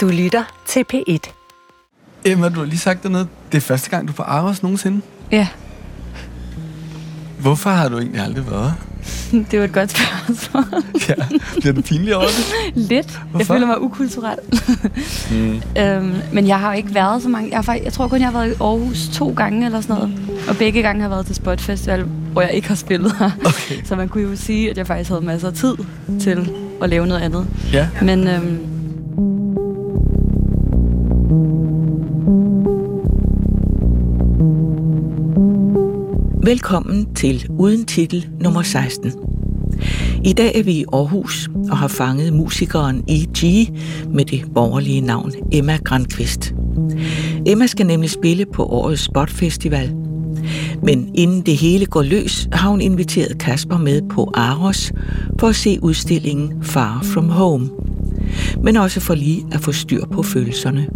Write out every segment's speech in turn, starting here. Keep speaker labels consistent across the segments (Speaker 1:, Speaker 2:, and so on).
Speaker 1: Du lytter til P1.
Speaker 2: Emma, du har lige sagt dernede, det er første gang, du er på Aros nogensinde.
Speaker 3: Ja,
Speaker 2: Hvorfor har du egentlig aldrig været?
Speaker 3: det var et godt spørgsmål.
Speaker 2: Ja, bliver du pinlig over det?
Speaker 3: Lidt. Jeg
Speaker 2: Hvorfor?
Speaker 3: føler mig ukulturel.
Speaker 2: Mm.
Speaker 3: øhm, men jeg har jo ikke været så mange... Jeg, har, jeg tror kun, jeg har været i Aarhus to gange eller sådan noget. Og begge gange har jeg været til Spot Festival, hvor jeg ikke har spillet her.
Speaker 2: Okay.
Speaker 3: Så man kunne jo sige, at jeg faktisk havde masser af tid til at lave noget andet.
Speaker 2: Ja.
Speaker 3: Men øhm,
Speaker 4: Velkommen til Uden Titel nummer 16. I dag er vi i Aarhus og har fanget musikeren E.G. med det borgerlige navn Emma Grandqvist. Emma skal nemlig spille på årets Spot Festival. Men inden det hele går løs, har hun inviteret Kasper med på Aros for at se udstillingen Far From Home. Men også for lige at få styr på følelserne.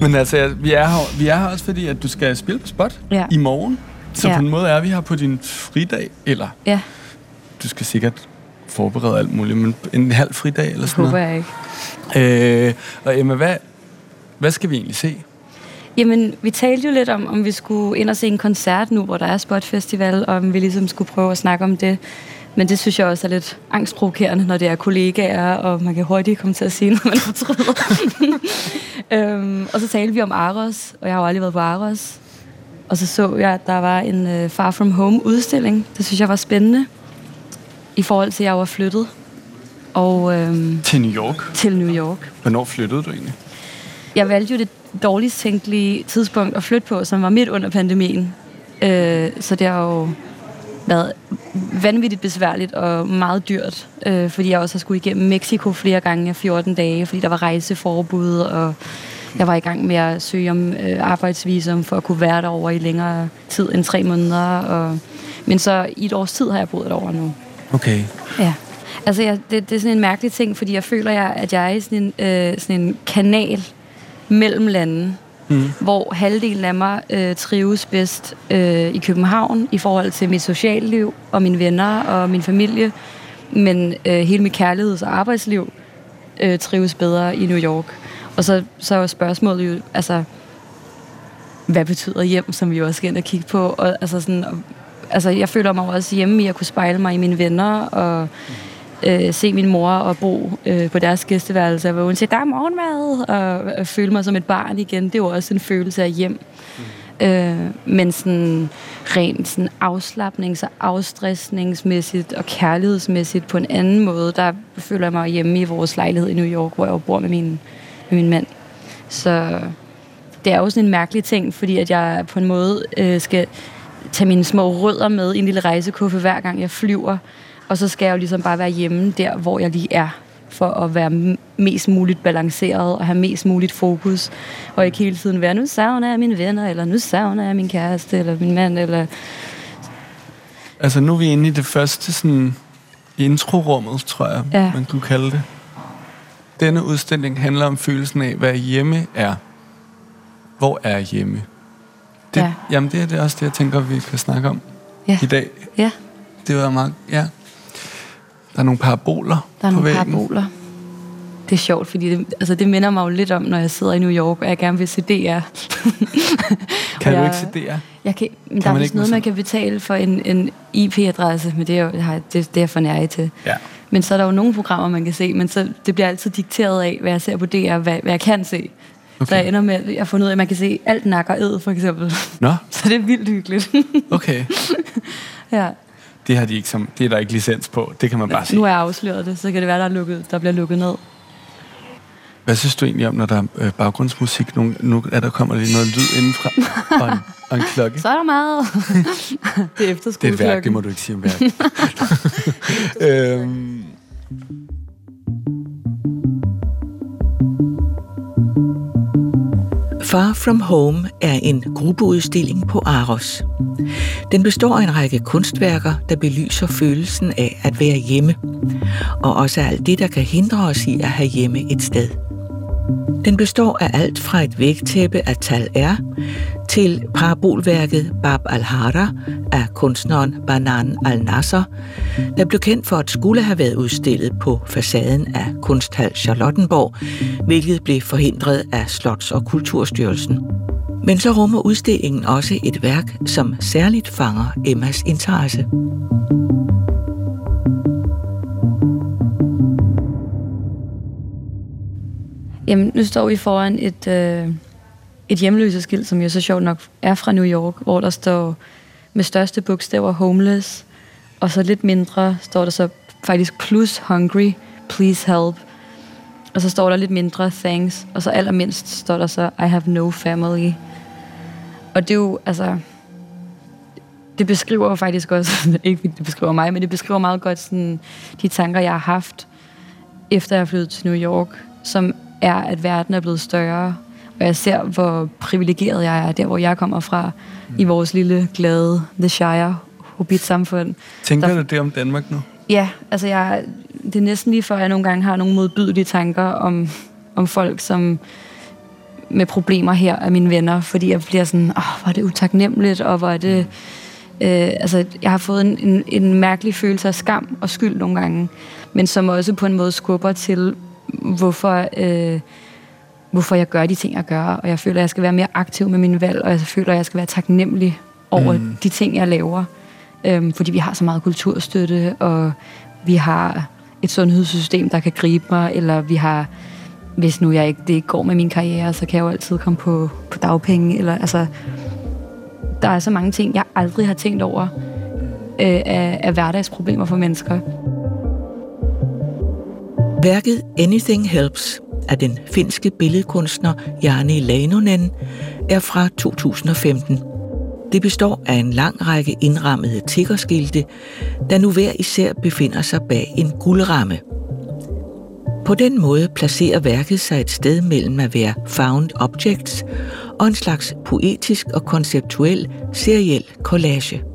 Speaker 2: Men altså, vi er, her, vi er her også fordi, at du skal spille på spot
Speaker 3: Ja.
Speaker 2: i morgen. Så
Speaker 3: Ja.
Speaker 2: på en måde er vi her på din fridag, eller
Speaker 3: ja,
Speaker 2: du skal sikkert forberede alt muligt, men en halv fridag eller
Speaker 3: det
Speaker 2: sådan
Speaker 3: håber
Speaker 2: noget.
Speaker 3: jeg ikke.
Speaker 2: Øh, og Emma, hvad, hvad skal vi egentlig se?
Speaker 3: Jamen, vi talte jo lidt om, om vi skulle ind og se en koncert nu, hvor der er Spot Festival, og om vi ligesom skulle prøve at snakke om det. Men det synes jeg også er lidt angstprovokerende, når det er kollegaer, og man kan hurtigt komme til at sige noget, man fortryder. øhm, og så talte vi om Aros, og jeg har jo aldrig været på Aros. Og så så jeg, at der var en uh, Far From Home udstilling. Det synes jeg var spændende, i forhold til, at jeg var flyttet og øhm,
Speaker 2: Til New York.
Speaker 3: til New York.
Speaker 2: Hvornår flyttede du egentlig?
Speaker 3: Jeg valgte jo det dårligst tænkelige tidspunkt at flytte på, som var midt under pandemien. Øh, så det har jo været vanvittigt besværligt og meget dyrt, øh, fordi jeg også har skulle igennem Mexico flere gange af 14 dage, fordi der var rejseforbud, og jeg var i gang med at søge om øh, arbejdsvisum for at kunne være derovre i længere tid end tre måneder. Og, men så i et års tid har jeg boet derovre nu.
Speaker 2: Okay.
Speaker 3: Ja. Altså, jeg, det, det er sådan en mærkelig ting, fordi jeg føler, jeg, at jeg er i sådan en, øh, sådan en kanal mellem lande,
Speaker 2: Mm.
Speaker 3: hvor halvdelen af mig øh, trives bedst øh, i København i forhold til mit socialliv og mine venner og min familie, men øh, hele mit kærligheds- og arbejdsliv øh, trives bedre i New York. Og så, så er jo spørgsmålet jo, altså, hvad betyder hjem, som vi jo også skal ind og kigge på. Og, altså, sådan, og, altså, jeg føler mig også hjemme i at kunne spejle mig i mine venner og øh, se min mor og bo øh, på deres gæsteværelse, hvor hun siger, der er morgenmad, og, og føle mig som et barn igen. Det er jo også en følelse af hjem. Øh, men sådan rent sådan afslappnings- og afstressningsmæssigt og kærlighedsmæssigt på en anden måde, der føler jeg mig hjemme i vores lejlighed i New York, hvor jeg bor med min, med min mand. Så det er jo sådan en mærkelig ting, fordi at jeg på en måde øh, skal tage mine små rødder med i en lille rejsekuffe hver gang jeg flyver, og så skal jeg jo ligesom bare være hjemme der, hvor jeg lige er, for at være mest muligt balanceret og have mest muligt fokus, og ikke hele tiden være, nu savner jeg mine venner, eller nu savner jeg min kæreste, eller min mand, eller...
Speaker 2: Altså, nu er vi inde i det første sådan introrummet, tror jeg,
Speaker 3: Ja.
Speaker 2: man kunne kalde det. Denne udstilling handler om følelsen af, hvad hjemme er. Hvor er hjemme? Det,
Speaker 3: Ja.
Speaker 2: Jamen, det er det også det, jeg tænker, vi kan snakke om
Speaker 3: Ja,
Speaker 2: i dag.
Speaker 3: ja
Speaker 2: Det var meget, ja. Der er nogle paraboler
Speaker 3: der er
Speaker 2: på
Speaker 3: nogle
Speaker 2: væggen.
Speaker 3: paraboler. Det er sjovt, fordi det, altså det minder mig jo lidt om, når jeg sidder i New York, og jeg gerne vil se DR.
Speaker 2: Kan
Speaker 3: Og
Speaker 2: du
Speaker 3: jeg-
Speaker 2: ikke se det?
Speaker 3: Jeg kan, men
Speaker 2: Kan
Speaker 3: der er vist noget, man kan betale for en, en IP-adresse, men det er, jo, det, det, er jeg for nær til.
Speaker 2: Ja.
Speaker 3: Men så er der jo nogle programmer, man kan se, men så, det bliver altid dikteret af, hvad jeg ser på DR, hvad, hvad jeg kan se. Okay. Så jeg ender med, at jeg har fundet ud af, at man kan se alt nakker ed, for eksempel.
Speaker 2: Nå,
Speaker 3: Så det er vildt hyggeligt.
Speaker 2: okay.
Speaker 3: ja.
Speaker 2: Det, har de ikke som, det er der ikke licens på. Det kan man bare se.
Speaker 3: Nu er jeg afsløret det, så kan det være, der, er lukket, der bliver lukket ned.
Speaker 2: Hvad synes du egentlig om, når der er øh, baggrundsmusik? Nu, nu er der kommer lige noget lyd indenfra. og, en, og en klokke.
Speaker 3: Så er der meget. det er efter
Speaker 2: Det er et værk, det må du ikke sige om værk. øhm,
Speaker 4: Far From Home er en gruppeudstilling på Aros. Den består af en række kunstværker, der belyser følelsen af at være hjemme, og også alt det, der kan hindre os i at have hjemme et sted. Den består af alt fra et vægtæppe af Tal R til parabolværket Bab al-Hara af kunstneren Banan al-Nasser, der blev kendt for at skulle have været udstillet på facaden af Kunsthal Charlottenborg, hvilket blev forhindret af Slots- og Kulturstyrelsen. Men så rummer udstillingen også et værk, som særligt fanger Emmas interesse.
Speaker 3: Jamen, nu står vi foran et, øh, et hjemløseskilt, som jo så sjovt nok er fra New York, hvor der står med største bogstaver homeless, og så lidt mindre står der så faktisk plus hungry, please help. Og så står der lidt mindre thanks, og så allermindst står der så I have no family. Og det er jo, altså, det beskriver jo faktisk også, ikke det beskriver mig, men det beskriver meget godt sådan, de tanker, jeg har haft, efter jeg flyttede til New York, som er, at verden er blevet større, og jeg ser, hvor privilegeret jeg er, der hvor jeg kommer fra, mm. i vores lille, glade The Shire, Hobbit-samfund.
Speaker 2: Tænker der, du det om Danmark nu?
Speaker 3: Ja, altså jeg, det er næsten lige før, jeg nogle gange har nogle modbydelige tanker om, om folk, som med problemer her af mine venner, fordi jeg bliver sådan, åh, oh, hvor er det utaknemmeligt, og hvor er det... Øh, altså, jeg har fået en, en, en mærkelig følelse af skam og skyld nogle gange, men som også på en måde skubber til, hvorfor, øh, hvorfor jeg gør de ting, jeg gør, og jeg føler, at jeg skal være mere aktiv med mine valg, og jeg føler, at jeg skal være taknemmelig over mm. de ting, jeg laver. Øhm, fordi vi har så meget kulturstøtte, og vi har et sundhedssystem, der kan gribe mig, eller vi har, hvis nu jeg ikke, det ikke går med min karriere, så kan jeg jo altid komme på, på dagpenge, eller altså, der er så mange ting, jeg aldrig har tænkt over øh, af, af hverdagsproblemer for mennesker.
Speaker 4: Værket Anything Helps af den finske billedkunstner Jani Lanonen er fra 2015. Det består af en lang række indrammede tiggerskilte, der nu hver især befinder sig bag en guldramme. På den måde placerer værket sig et sted mellem at være found objects og en slags poetisk og konceptuel seriel collage.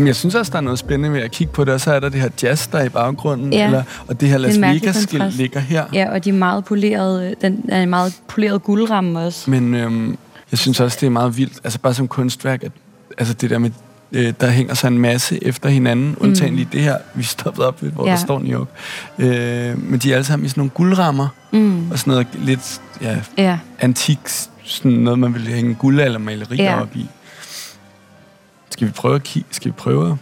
Speaker 2: Jeg synes også, der er noget spændende ved at kigge på det, og så er der det her jazz, der er i baggrunden,
Speaker 3: Ja.
Speaker 2: eller, og det her Las Vegas-skilt ligger her.
Speaker 3: Ja, og de er meget polerede, den er en meget poleret guldramme også.
Speaker 2: Men øhm, jeg synes også, det er meget vildt, altså bare som kunstværk, at altså det der med, øh, der hænger sig en masse efter hinanden, mm. undtagen lige det her, vi stoppede op ved, hvor ja. Der står New York. Øh, men de er alle sammen i sådan nogle guldrammer,
Speaker 3: Mm.
Speaker 2: og sådan noget lidt ja,
Speaker 3: Ja,
Speaker 2: antik, sådan noget, man ville hænge guld eller malerier
Speaker 3: Ja.
Speaker 2: op i. Skal vi prøve at kigge? Skal vi prøve?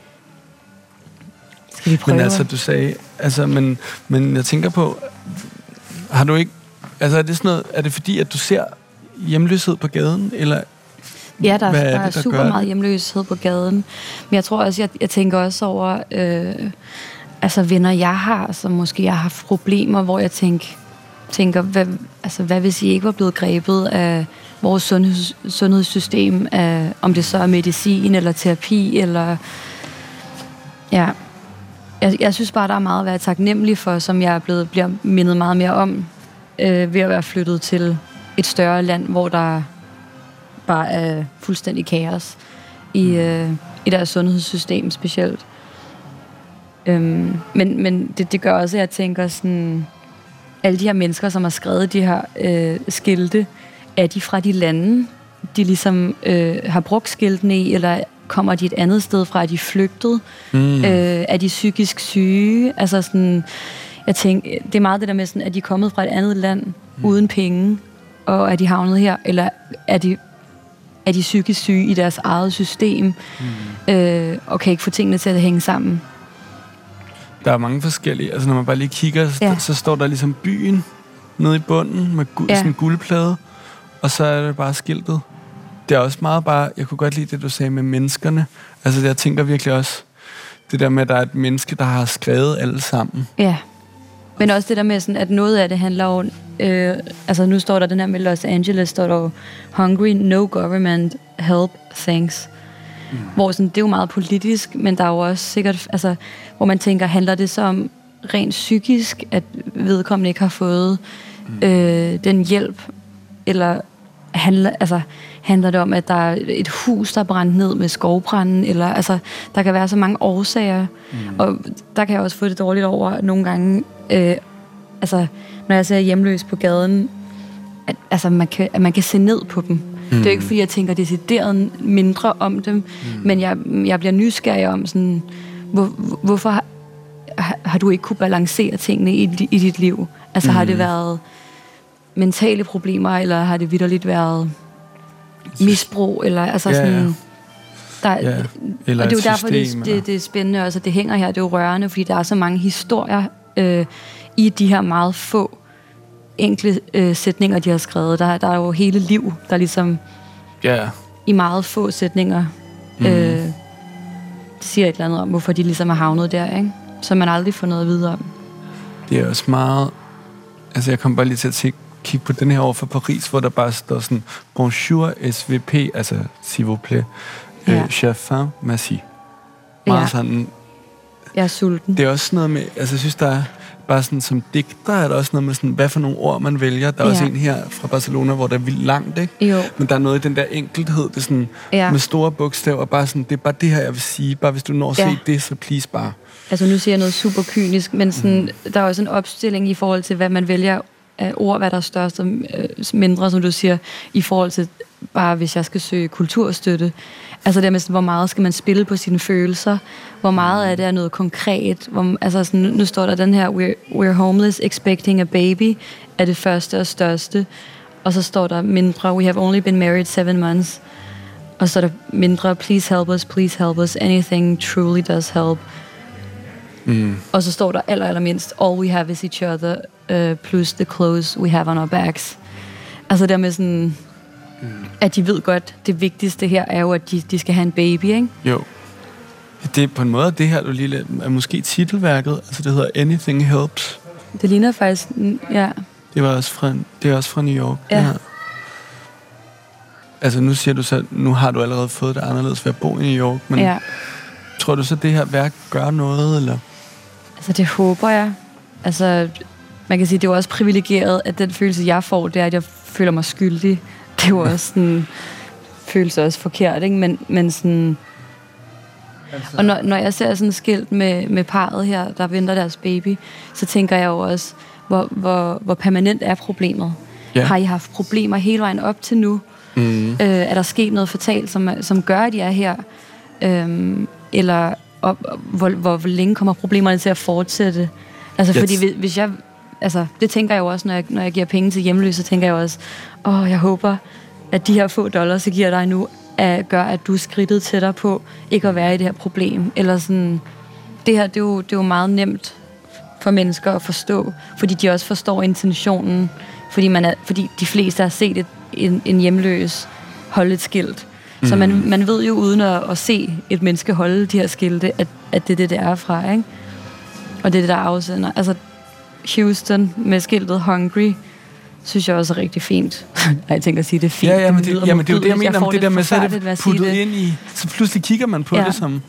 Speaker 3: skal vi prøve?
Speaker 2: Men altså, du sagde, altså, men, men jeg tænker på, har du ikke, altså er det sådan noget, er det fordi, at du ser hjemløshed på gaden, eller
Speaker 3: Ja, der,
Speaker 2: er
Speaker 3: der
Speaker 2: det,
Speaker 3: er
Speaker 2: der
Speaker 3: super
Speaker 2: gør det?
Speaker 3: meget hjemløshed på gaden. Men jeg tror også, jeg, jeg tænker også over, øh, altså venner, jeg har, som måske jeg har haft problemer, hvor jeg tænker, tænker hvad, altså, hvad hvis I ikke var blevet grebet af vores sundheds, sundhedssystem, af, om det så er medicin eller terapi, eller... Ja, jeg, jeg synes bare, der er meget at være taknemmelig for, som jeg er blevet, bliver mindet meget mere om, øh, ved at være flyttet til et større land, hvor der bare er fuldstændig kaos i, øh, i deres sundhedssystem specielt. Øhm, men men det, det gør også, at jeg tænker sådan, alle de her mennesker, som har skrevet de her øh, skilte, er de fra de lande, de ligesom øh, har brugt skiltene i, eller kommer de et andet sted fra, er de flygtet?
Speaker 2: mm.
Speaker 3: Øh, er de psykisk syge? Altså sådan, jeg tænker, det er meget det der med, sådan, er de kommet fra et andet land mm. uden penge, og er de havnet her, eller er de, er de psykisk syge i deres eget system, mm. øh, og kan ikke få tingene til at hænge sammen?
Speaker 2: der er mange forskellige, altså når man bare lige kigger, så,
Speaker 3: Ja.
Speaker 2: så står der ligesom byen nede i bunden med
Speaker 3: Ja.
Speaker 2: ja. sådan en guldplade, og så er det bare skiltet. Det er også meget bare, jeg kunne godt lide det, du sagde med menneskerne. Altså jeg tænker virkelig også, det der med, at der er et menneske, der har skrevet alle sammen.
Speaker 3: Ja. Men også det der med, sådan, at noget af det handler om... Øh, altså nu står der den her med Los Angeles, står der jo, Hungry, no government, help, thanks. Mm. Hvor sådan, det er jo meget politisk, men der er jo også sikkert... Altså, hvor man tænker, handler det så om rent psykisk, at vedkommende ikke har fået mm. øh, den hjælp? Eller handler, altså, Handler det om, at der er et hus, der er brændt ned med skovbranden? Eller, altså, der kan være så mange årsager. Mm. Og der kan jeg også få det dårligt over nogle gange. Øh, altså, når jeg ser hjemløs på gaden, at, altså, man kan, at man kan se ned på dem. Mm. Det er jo ikke, fordi jeg tænker decideret mindre om dem, mm. men jeg, jeg bliver nysgerrig om sådan, hvor, hvorfor har, har du ikke kunne balancere tingene i, i dit liv? Altså mm. har det været mentale problemer, eller har det vidderligt været misbrug, eller altså
Speaker 2: Ja, ja.
Speaker 3: sådan... Der,
Speaker 2: Ja, eller
Speaker 3: og det er jo derfor, det,
Speaker 2: system,
Speaker 3: det, det er spændende også, at det hænger her. Det er jo rørende, fordi der er så mange historier øh, i de her meget få enkle øh, sætninger, de har skrevet. Der, der er jo hele liv, der ligesom
Speaker 2: Ja,
Speaker 3: i meget få sætninger mm. øh, siger et eller andet om, hvorfor de ligesom er havnet der, ikke? Så man aldrig får noget at vide om.
Speaker 2: det er også meget... Altså, jeg kom bare lige til at tænke, kigge på den her over for Paris, hvor der bare står sådan, Bonjour SVP, altså s'il vous plaît,
Speaker 3: Ja.
Speaker 2: ja. øh, chef fin, merci. Meget
Speaker 3: Ja.
Speaker 2: sådan,
Speaker 3: Jeg er sulten.
Speaker 2: det er også sådan noget med, altså jeg synes, der er bare sådan, som digter er der også noget med sådan, hvad for nogle ord man vælger. Der er ja. også en her fra Barcelona, hvor der er vildt langt, ikke?
Speaker 3: Jo,
Speaker 2: Men der er noget i den der enkelthed, det er sådan,
Speaker 3: Ja.
Speaker 2: med store bogstaver, bare sådan, det er bare det her, jeg vil sige. Bare hvis du når at
Speaker 3: Ja.
Speaker 2: se det, så please bare.
Speaker 3: altså nu siger jeg noget super kynisk, men sådan, der er også en opstilling i forhold til, hvad man vælger af ord, hvad der er størst og øh, mindre, som du siger, i forhold til bare, hvis jeg skal søge kulturstøtte. Altså det med, sådan, hvor meget skal man spille på sine følelser? Hvor meget af det er noget konkret? Hvor, altså sådan, nu står der den her, we're, we're homeless, expecting a baby, er det første og største. Og så står der mindre, we have only been married seven months. Og så er der mindre, please help us, please help us, anything truly does help.
Speaker 2: Mm.
Speaker 3: Og så står der aller, allermindst, all we have is each other, uh, plus the clothes we have on our backs. Altså der med sådan, mm. at de ved godt, det vigtigste her er jo, at de, de skal have en baby, ikke?
Speaker 2: Jo. Det er på en måde, det her, du lige er måske titelværket, altså det hedder Anything Helps.
Speaker 3: Det ligner faktisk, mm, ja,
Speaker 2: Det, var også fra, det er også fra New York.
Speaker 3: Ja.
Speaker 2: det her. Altså nu siger du så, nu har du allerede fået det anderledes ved at bo i New York, men
Speaker 3: ja.
Speaker 2: tror du så, det her værk gør noget, eller?
Speaker 3: Altså det håber jeg. Altså, man kan sige, det er jo også privilegeret, at den følelse, jeg får, det er, at jeg føler mig skyldig. Det er jo også sådan, følelse også forkert, ikke? Men, men sådan,
Speaker 2: Altså,
Speaker 3: Og når, når jeg ser sådan skilt med, med parret her, der venter deres baby, så tænker jeg jo også, hvor, hvor, hvor permanent er problemet.
Speaker 2: Ja.
Speaker 3: Har I haft problemer hele vejen op til nu?
Speaker 2: mm,
Speaker 3: Øh, er der sket noget fatalt, som, som gør, at de er her? Øhm, eller og, hvor, hvor, hvor længe kommer problemerne til at fortsætte? Altså,
Speaker 2: Jeg
Speaker 3: fordi hvis, hvis jeg... Altså, det tænker jeg jo også, når jeg, når jeg giver penge til hjemløse, så tænker jeg også, åh, jeg håber, at de her få dollars, jeg giver dig nu, er, gør, at du er skridtet tættere på ikke at være i det her problem. Eller sådan, det her, det er jo, det er jo meget nemt for mennesker at forstå, fordi de også forstår intentionen, fordi, man er, fordi de fleste har set et, en, en hjemløs holde et skilt. Mm. Så man, man ved jo uden at, at se et menneske holde de her skilte, at, at det er det, det er fra, ikke? Og det er det, der afsender. Altså, Houston med skiltet Hungry, synes jeg også er rigtig fint. Ej, jeg tænker at sige, det er fint.
Speaker 2: ja, ja, men
Speaker 3: lyder
Speaker 2: det, jamen, det er jo det, jeg mener, om det der med, så er det puttet
Speaker 3: det.
Speaker 2: ind i, så pludselig kigger man på
Speaker 3: Ja.
Speaker 2: det som,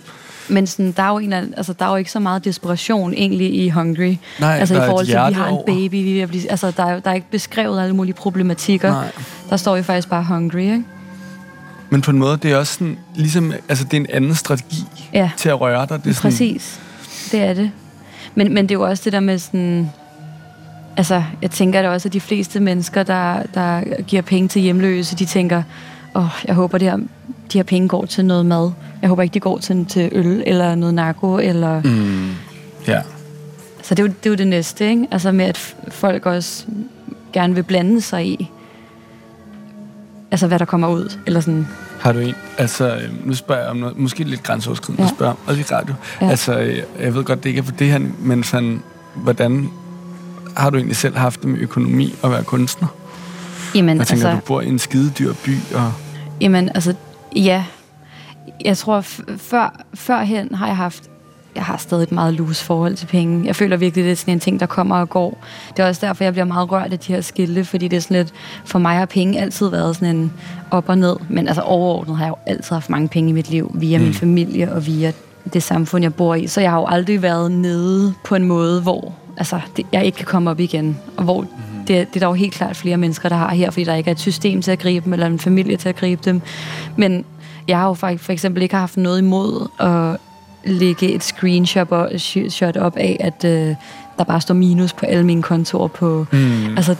Speaker 3: Men sådan, der, er jo en, altså, der er jo ikke så meget desperation egentlig i Hungry.
Speaker 2: nej,
Speaker 3: altså i forhold til, at vi har en baby. Vi er blive, altså, der, er, der er ikke beskrevet alle mulige problematikker.
Speaker 2: Nej.
Speaker 3: Der står jo faktisk bare Hungry, ikke?
Speaker 2: Men på en måde, det er også sådan, ligesom, altså det er en anden strategi
Speaker 3: Ja.
Speaker 2: til at røre dig. Det er sådan,
Speaker 3: Præcis. Det er det. Men, men det er jo også det der med sådan... Altså, jeg tænker da også, at de fleste mennesker, der, der giver penge til hjemløse, de tænker, åh, oh, jeg håber, det her, de her penge går til noget mad. Jeg håber ikke, de går til, til øl eller noget narko. Eller... Mm.
Speaker 2: Ja.
Speaker 3: Så det er, jo, det er jo det næste, ikke? Altså med, at folk også gerne vil blande sig i, altså hvad der kommer ud. Eller sådan,
Speaker 2: Har du en, altså, øh, nu spørger jeg om noget, måske lidt grænseoverskridende
Speaker 3: Ja.
Speaker 2: spørger, også i radio.
Speaker 3: Ja.
Speaker 2: Altså, øh, jeg ved godt, det ikke er for det her, men sådan, hvordan har du egentlig selv haft det med økonomi at være kunstner?
Speaker 3: jamen,
Speaker 2: Jeg tænker,
Speaker 3: altså,
Speaker 2: du bor i en skide dyr by, og
Speaker 3: Jamen, altså, ja. Jeg tror, før, førhen har jeg haft jeg har stadig et meget loose forhold til penge. Jeg føler virkelig, det er sådan en ting, der kommer og går. Det er også derfor, jeg bliver meget rørt af de her skilte, fordi det er sådan lidt, for mig har penge altid været sådan en op og ned. Men altså overordnet har jeg jo altid haft mange penge i mit liv, via mm. min familie og via det samfund, jeg bor i. Så jeg har jo aldrig været nede på en måde, hvor altså, det, jeg ikke kan komme op igen. Og hvor mm. det, det er der jo helt klart flere mennesker, der har her, fordi der ikke er et system til at gribe dem, eller en familie til at gribe dem. Men jeg har jo for eksempel ikke haft noget imod at lægge et screenshot op af, at øh, der bare står minus på alle mine kontorer på... Mm. Altså,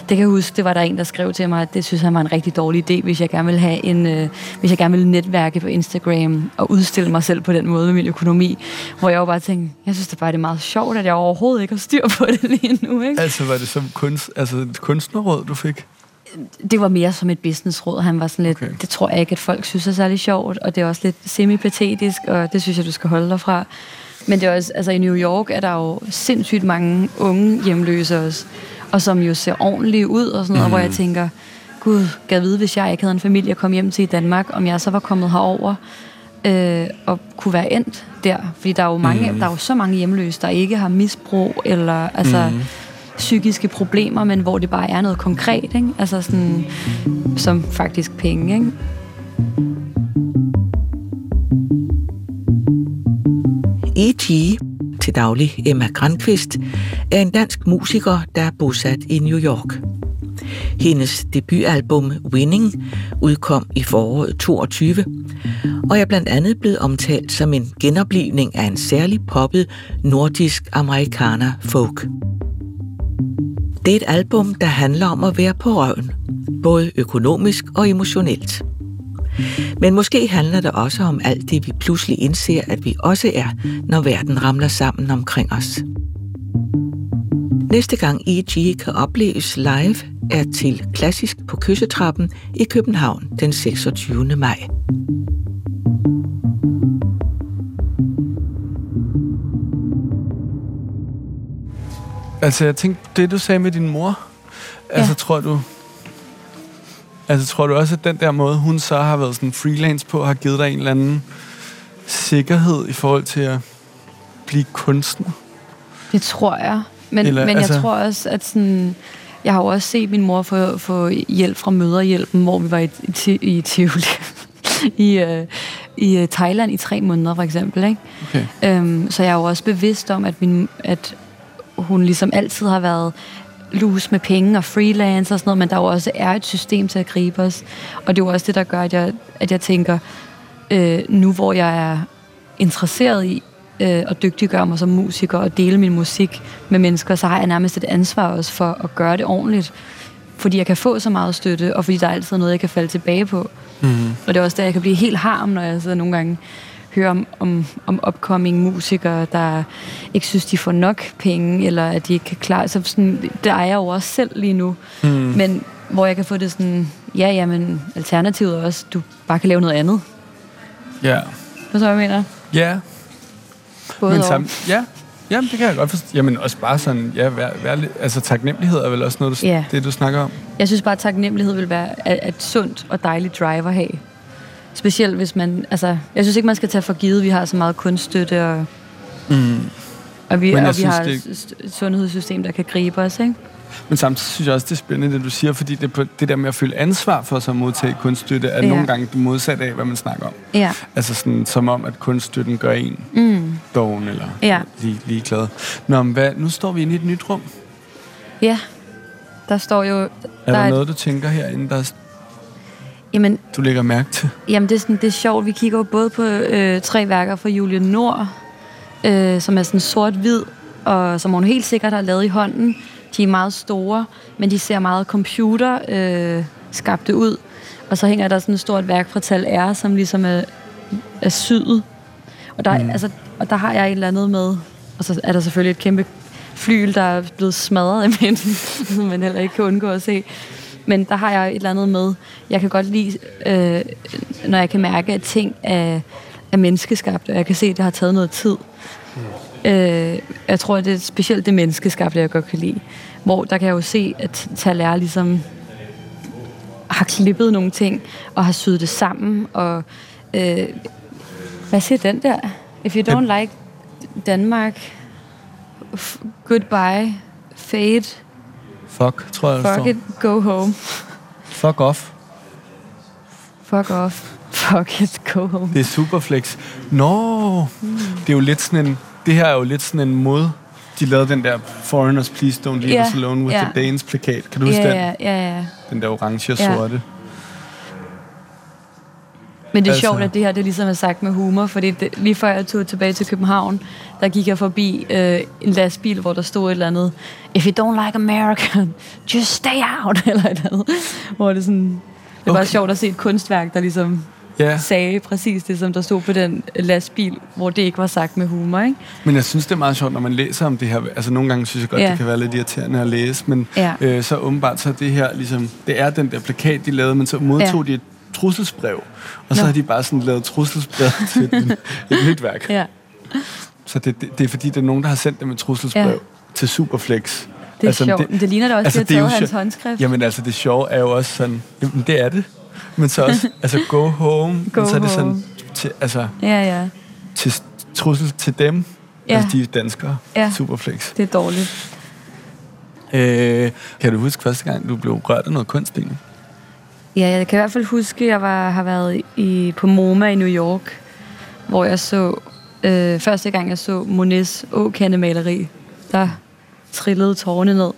Speaker 3: det kan jeg huske, det var der en, der skrev til mig, at det synes han var en rigtig dårlig idé, hvis jeg gerne vil have en, øh, hvis jeg gerne vil netværke på Instagram og udstille mig selv på den måde med min økonomi, hvor jeg jo bare tænkte, jeg synes det bare, det er meget sjovt, at jeg overhovedet ikke har styr på det lige nu. Ikke?
Speaker 2: Altså var det som kunst, altså et kunstnerråd, du fik?
Speaker 3: det var mere som et businessråd. Han var sådan lidt, okay. det tror jeg ikke, at folk synes er særlig sjovt, og det er også lidt semi-patetisk, og det synes jeg, du skal holde dig fra. Men det er også, altså i New York er der jo sindssygt mange unge hjemløse også, og som jo ser ordentligt ud og sådan noget, mm. hvor jeg mhm. tænker, gud, gad vide, hvis jeg ikke havde en familie at komme hjem til i Danmark, om jeg så var kommet herover øh, og kunne være endt der. Fordi der er jo, mange, mm. der er jo så mange hjemløse, der ikke har misbrug, eller altså... Mm psykiske problemer, men hvor det bare er noget konkret, ikke? Altså sådan, som faktisk penge, ikke?
Speaker 4: E.G., til daglig Emma Grandqvist, er en dansk musiker, der er bosat i New York. Hendes debutalbum Winning udkom i foråret 22, og er blandt andet blevet omtalt som en genoplivning af en særlig poppet nordisk amerikaner folk. Det er et album, der handler om at være på røven, både økonomisk og emotionelt. Men måske handler det også om alt det, vi pludselig indser, at vi også er, når verden ramler sammen omkring os. Næste gang E.G. kan opleves live, er til Klassisk på Kyssetrappen i København den 26. maj.
Speaker 2: Altså, jeg tænkte, det du sagde med din mor, ja. altså tror du... Altså, tror du også, at den der måde, hun så har været sådan freelance på, har givet dig en eller anden sikkerhed i forhold til at blive kunstner?
Speaker 3: Det tror jeg. Men, eller, men altså... jeg tror også, at sådan... Jeg har jo også set min mor få, få hjælp fra møderhjælpen, hvor vi var i, i, i Tivoli. I, uh, i uh, Thailand i tre måneder, for eksempel. Ikke? Okay. Um, så jeg er jo også bevidst om, at, min, at hun ligesom altid har været lus med penge og freelance og sådan noget, men der jo også er et system til at gribe os. Og det er jo også det, der gør, at jeg, at jeg tænker, øh, nu hvor jeg er interesseret i øh, at dygtiggøre mig som musiker og dele min musik med mennesker, så har jeg nærmest et ansvar også for at gøre det ordentligt. Fordi jeg kan få så meget støtte, og fordi der er altid noget, jeg kan falde tilbage på. Mm. Og det er også der, jeg kan blive helt harm, når jeg sidder nogle gange høre om, om, om upcoming musikere, der ikke synes, de får nok penge, eller at de ikke kan klare... Så sådan, det er jeg jo også selv lige nu. Mm. Men hvor jeg kan få det sådan, ja, ja, men alternativet er også, du bare kan lave noget andet.
Speaker 2: Ja. Yeah.
Speaker 3: Hvad så, jeg mener?
Speaker 2: Ja. Yeah. Både men samt, ja, Jamen, det kan jeg godt forstå. Jamen, også bare sådan, ja, vær, vær, altså taknemmelighed er vel også noget, du, yeah. det, du snakker om?
Speaker 3: Jeg synes bare, at taknemmelighed vil være et sundt og dejligt drive at have. Specielt hvis man... Altså, jeg synes ikke, man skal tage for givet, vi har så meget kunststøtte, og, mm. og vi, og vi har det... et sundhedssystem, der kan gribe os, ikke?
Speaker 2: Men samtidig synes jeg også, det er spændende, det du siger, fordi det, det der med at føle ansvar for sig at modtage kunststøtte, er ja. nogle gange det modsatte af, hvad man snakker om.
Speaker 3: Ja.
Speaker 2: Altså sådan, som om, at kunststøtten gør en mm. doven eller ja. lige, ligeglad. Nå, men hvad, nu står vi inde i et nyt rum.
Speaker 3: Ja, der står jo... Der
Speaker 2: er der, er noget, et... du tænker herinde, der Jamen, du lægger mærke til?
Speaker 3: Jamen, det er, sådan, det er sjovt. Vi kigger jo både på øh, tre værker fra Julie Nord, øh, som er sådan sort-hvid, og som hun helt sikkert har lavet i hånden. De er meget store, men de ser meget computer øh, skabte ud. Og så hænger der sådan et stort værk fra Tal R, som ligesom er, er syet. Og der, mm. altså, og der har jeg et eller andet med, og så er der selvfølgelig et kæmpe flyl, der er blevet smadret i midten, som man heller ikke kan undgå at se. Men der har jeg et eller andet med. Jeg kan godt lide, øh, når jeg kan mærke, at ting er, er menneskeskabt, og jeg kan se, at det har taget noget tid. Mm. Øh, jeg tror, at det er specielt det menneskeskabte, jeg godt kan lide. Hvor der kan jeg jo se, at Taler ligesom har klippet nogle ting, og har syet det sammen, og øh, hvad siger den der? If you don't like Danmark, goodbye, fade,
Speaker 2: Fuck, tror jeg,
Speaker 3: Fuck it, go home.
Speaker 2: Fuck off.
Speaker 3: Fuck off. Fuck it, go home.
Speaker 2: Det er superflex. Nå, mm. det er jo lidt sådan en... Det her er jo lidt sådan en mod de lavede den der Foreigners Please Don't Leave
Speaker 3: Ja,
Speaker 2: Us Alone with
Speaker 3: ja.
Speaker 2: the Danes plakat. Kan du huske
Speaker 3: ja,
Speaker 2: den?
Speaker 3: ja, ja, ja.
Speaker 2: Den der orange og sorte.
Speaker 3: Men det er
Speaker 2: Altså-
Speaker 3: sjovt, at det her det ligesom er sagt med humor, fordi det, lige før jeg tog tilbage til København, der gik jeg forbi øh, en lastbil, hvor der stod et eller andet, If you don't like America, just stay out, eller et eller andet. Hvor det sådan, det var
Speaker 2: Okay.
Speaker 3: sjovt at se et kunstværk, der ligesom
Speaker 2: Ja,
Speaker 3: sagde præcis det, som der stod på den lastbil, hvor det ikke var sagt med humor, ikke?
Speaker 2: men jeg synes, det er meget sjovt, når man læser om det her. Altså, nogle gange synes jeg godt,
Speaker 3: Ja.
Speaker 2: det kan være lidt irriterende at læse, men
Speaker 3: Ja.
Speaker 2: øh, så åbenbart så det her, ligesom, det er den der plakat, de lavede, men så modtog
Speaker 3: Ja.
Speaker 2: de et trusselsbrev, og så
Speaker 3: Nå.
Speaker 2: har de bare sådan lavet trusselsbrev til et, et nyt værk.
Speaker 3: Ja,
Speaker 2: Så det, det, det er fordi, det er nogen, der har sendt dem et trusselsbrev
Speaker 3: Ja.
Speaker 2: til Superflex.
Speaker 3: det er
Speaker 2: Altså,
Speaker 3: sjovt.
Speaker 2: det-
Speaker 3: Det, det ligner da også,
Speaker 2: altså,
Speaker 3: altså, de har taget hans håndskrift.
Speaker 2: Jamen altså, det sjove er jo også sådan, jamen det er det, men så også, altså go home,
Speaker 3: Go
Speaker 2: men så er det sådan, til, altså
Speaker 3: Ja, ja.
Speaker 2: til trussel til dem,
Speaker 3: Ja.
Speaker 2: altså de er danskere,
Speaker 3: Ja.
Speaker 2: Superflex.
Speaker 3: Det er dårligt.
Speaker 2: Øh, kan du huske første gang, du blev rørt af noget kunst, Inge?
Speaker 3: Ja, jeg kan i hvert fald huske, at jeg var, har været i, på MoMA i New York, hvor jeg så, øh, første gang jeg så Monets åkandemaleri, der trillede tårerne ned.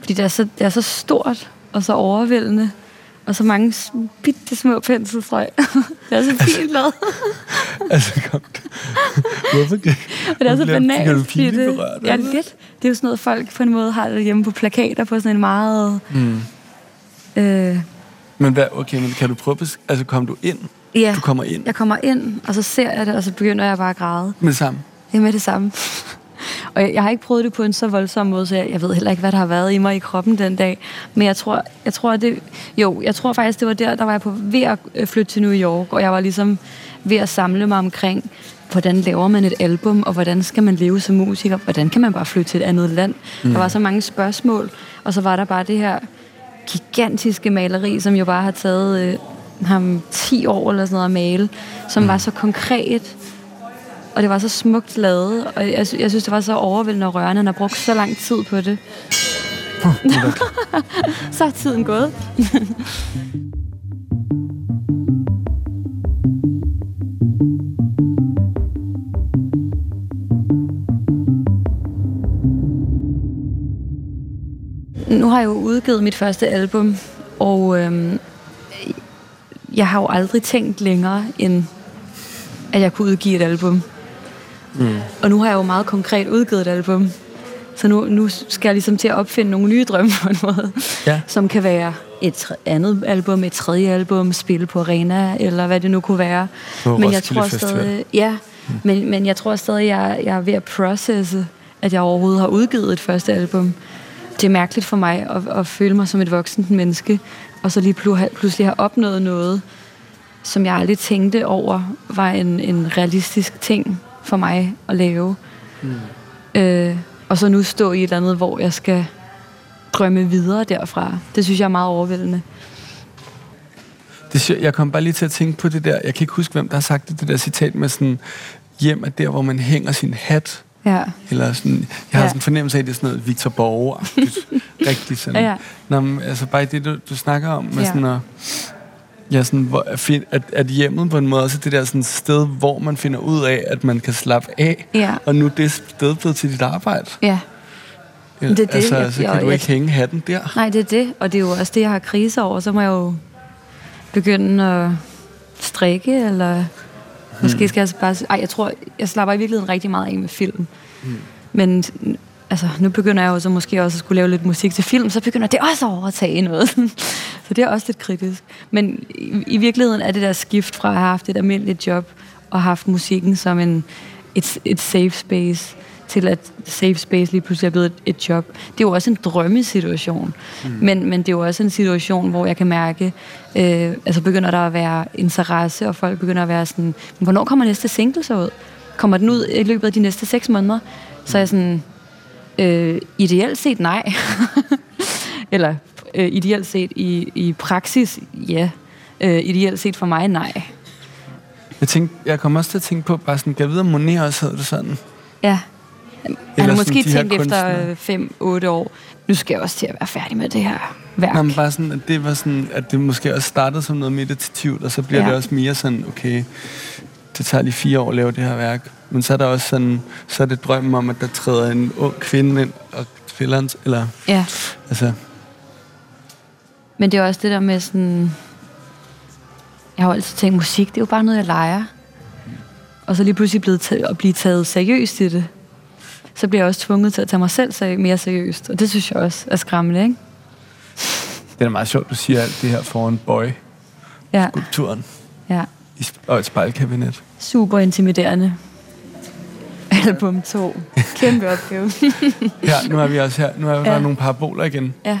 Speaker 3: Fordi det er, så, det er så stort og så overvældende, og så mange bitte små penselstrøg. det er så fint lavet,
Speaker 2: altså, kom. Hvorfor kan
Speaker 3: og det er så banalt. fordi det, ja, lidt. Det er jo sådan noget, folk på en måde har det hjemme på plakater på sådan en meget...
Speaker 2: Mm.
Speaker 3: Øh,
Speaker 2: Men hvad, okay, men kan du prøve, altså kom du ind?
Speaker 3: ja,
Speaker 2: Du kommer ind
Speaker 3: jeg kommer ind, og så ser jeg det, og så begynder jeg bare at græde.
Speaker 2: med det samme.
Speaker 3: Det er med det samme. Og jeg, jeg har ikke prøvet det på en så voldsom måde, så jeg, jeg ved heller ikke, hvad der har været i mig i kroppen den dag. Men jeg tror, jeg tror det... Jo, jeg tror faktisk, det var der, der var jeg på ved at øh, flytte til New York, og jeg var ligesom ved at samle mig omkring, hvordan laver man et album, og hvordan skal man leve som musiker? Hvordan kan man bare flytte til et andet land? Mm. Der var så mange spørgsmål, og så var der bare det her gigantiske maleri, som jo bare har taget øh, ham 10 år eller sådan noget at male, som var så konkret, og det var så smukt lavet, og jeg, jeg synes, det var så overvældende og rørende, at han har brugt så lang tid på det. så er tiden gået. nu har jeg jo udgivet mit første album, og øhm, jeg har jo aldrig tænkt længere, end at jeg kunne udgive et album. Mm. Og nu har jeg jo meget konkret udgivet et album. Så nu, nu skal jeg ligesom til at opfinde nogle nye drømme på en måde.
Speaker 2: Ja.
Speaker 3: Som kan være et andet album, et tredje album, spille på arena, eller hvad det nu kunne være.
Speaker 2: På
Speaker 3: men jeg tror stadig, ja, men, men jeg tror stadig, jeg, jeg er ved at processe, at jeg overhovedet har udgivet et første album. Det er mærkeligt for mig at, at føle mig som et voksent menneske, og så lige plu- pludselig have opnået noget, som jeg aldrig tænkte over, var en, en realistisk ting for mig at lave. Mm. Øh, og så nu stå i et eller andet, hvor jeg skal drømme videre derfra. Det synes jeg er meget overvældende.
Speaker 2: Det, jeg kom bare lige til at tænke på det der, jeg kan ikke huske, hvem der har sagt det, det der citat med sådan, hjem er der, hvor man hænger sin hat,
Speaker 3: Ja.
Speaker 2: eller sådan, jeg har
Speaker 3: Ja.
Speaker 2: sådan en fornemmelse af, at det er sådan noget Victor Borge rigtig sådan.
Speaker 3: Ja.
Speaker 2: Nå, men, altså bare det, du, du snakker om, med
Speaker 3: Ja.
Speaker 2: sådan at, ja, sådan, hvor, at, at, hjemmet på en måde også er det der sådan sted, hvor man finder ud af, at man kan slappe af,
Speaker 3: Ja.
Speaker 2: og nu er det sted blevet til dit arbejde.
Speaker 3: Ja.
Speaker 2: Ja,
Speaker 3: Det er det,
Speaker 2: altså,
Speaker 3: jeg-
Speaker 2: så kan
Speaker 3: jeg-
Speaker 2: du
Speaker 3: jeg-
Speaker 2: ikke hænge hatten der.
Speaker 3: Nej, det er det, og det er jo også det, jeg har krise over. Så må jeg jo begynde at strikke, eller måske skal jeg bare... Ej, jeg tror, jeg slapper i virkeligheden rigtig meget af med film. Men altså, nu begynder jeg jo så måske også at skulle lave lidt musik til film, så begynder det også at overtage noget. så det er også lidt kritisk. Men i, i virkeligheden er det der skift fra at have haft et almindeligt job, og haft musikken som en, et, et safe space, til at safe space lige pludselig er blevet et, et job. Det er jo også en drømmesituation. Mm. Men, men det er jo også en situation, hvor jeg kan mærke, øh, altså begynder der at være interesse, og folk begynder at være sådan, hvornår kommer næste single så ud? Kommer den ud i løbet af de næste seks måneder? Så er jeg sådan, øh, ideelt set nej. Eller øh, ideelt set i, i praksis, ja. Øh, ideelt set for mig, nej.
Speaker 2: Jeg, tænkte, jeg kom også til at tænke på, bare sådan, kan jeg vide, om Monet også havde det sådan?
Speaker 3: Ja. Han har måske tænkt efter 5-8 år, nu skal jeg også til at være færdig med det her værk.
Speaker 2: Nå, men bare sådan, at det var sådan, at det måske også startede som noget meditativt, og så bliver ja. Det også mere sådan, okay, det tager lige fire år at lave det her værk. Men så er der også sådan, så er det drømmen om, at der træder en ung kvinde ind og spiller eller,
Speaker 3: Ja.
Speaker 2: altså,
Speaker 3: Men det er også det der med sådan... Jeg har jo altid tænkt, musik, det er jo bare noget, jeg leger. Og så lige pludselig blevet taget, at blive taget seriøst i det. Så bliver jeg også tvunget til at tage mig selv seri- mere seriøst. Og det synes jeg også er skræmmende, ikke?
Speaker 2: det er meget sjovt, du siger alt det her foran Boy-skulpturen
Speaker 3: Ja, ja.
Speaker 2: i sp- og et spejlkabinet.
Speaker 3: Super intimiderende. Album 2. Kæmpe opgave.
Speaker 2: Her, nu er vi også her. Nu er der
Speaker 3: Ja.
Speaker 2: nogle paraboler igen.
Speaker 3: ja.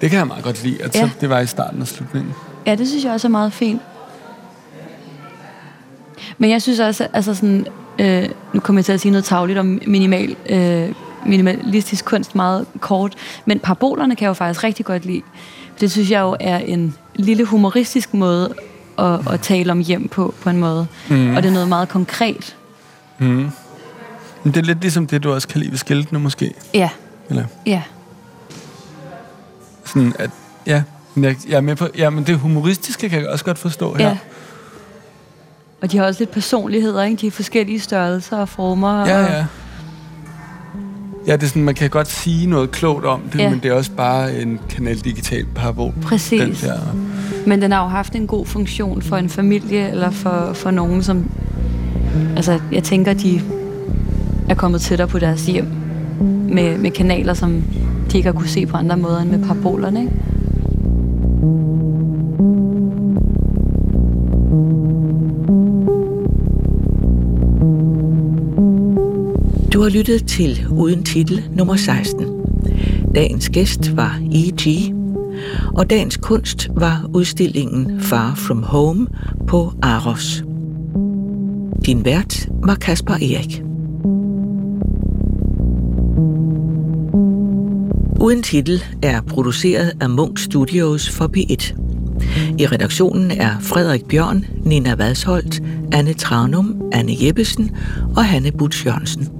Speaker 2: Det kan jeg meget godt lide, at
Speaker 3: Ja.
Speaker 2: det var i starten og slutningen.
Speaker 3: Ja, det synes jeg også er meget fint. Men jeg synes også, altså sådan, øh, nu kommer jeg til at sige noget tavligt om minimal, øh, minimalistisk kunst meget kort, men parabolerne kan jeg jo faktisk rigtig godt lide. Det synes jeg jo er en lille humoristisk måde at, at tale om hjem på, på en måde. Mm. Og det er noget meget konkret.
Speaker 2: Mm. Men det er lidt ligesom det, du også kan lide ved skiltene måske.
Speaker 3: Ja,
Speaker 2: Eller
Speaker 3: ja,
Speaker 2: sådan, at, ja, jeg, jeg er med på, ja, men det humoristiske kan jeg også godt forstå her.
Speaker 3: Og de har også lidt personligheder, ikke? De er forskellige størrelser og former.
Speaker 2: Ja,
Speaker 3: og,
Speaker 2: ja. Ja, det er sådan, man kan godt sige noget klogt om det,
Speaker 3: Ja.
Speaker 2: men det er også bare en kanal digital parabol.
Speaker 3: Præcis.
Speaker 2: Den der.
Speaker 3: Men den har jo haft en god funktion for en familie, eller for, for nogen, som... Altså, jeg tænker, de er kommet tættere på deres hjem med, med kanaler, som de ikke har kunne se på andre måder end med parabolerne, ikke?
Speaker 4: Du har lyttet til Uden Titel nummer 16. Dagens gæst var E.G., og dagens kunst var udstillingen Far From Home på Aros. Din vært var Kasper Erik. Uden titel er produceret af Munk Studios for P1. I redaktionen er Frederik Bjørn, Nina Vadsholt, Anne Tranum, Anne Jeppesen og Hanne Butch Jørgensen.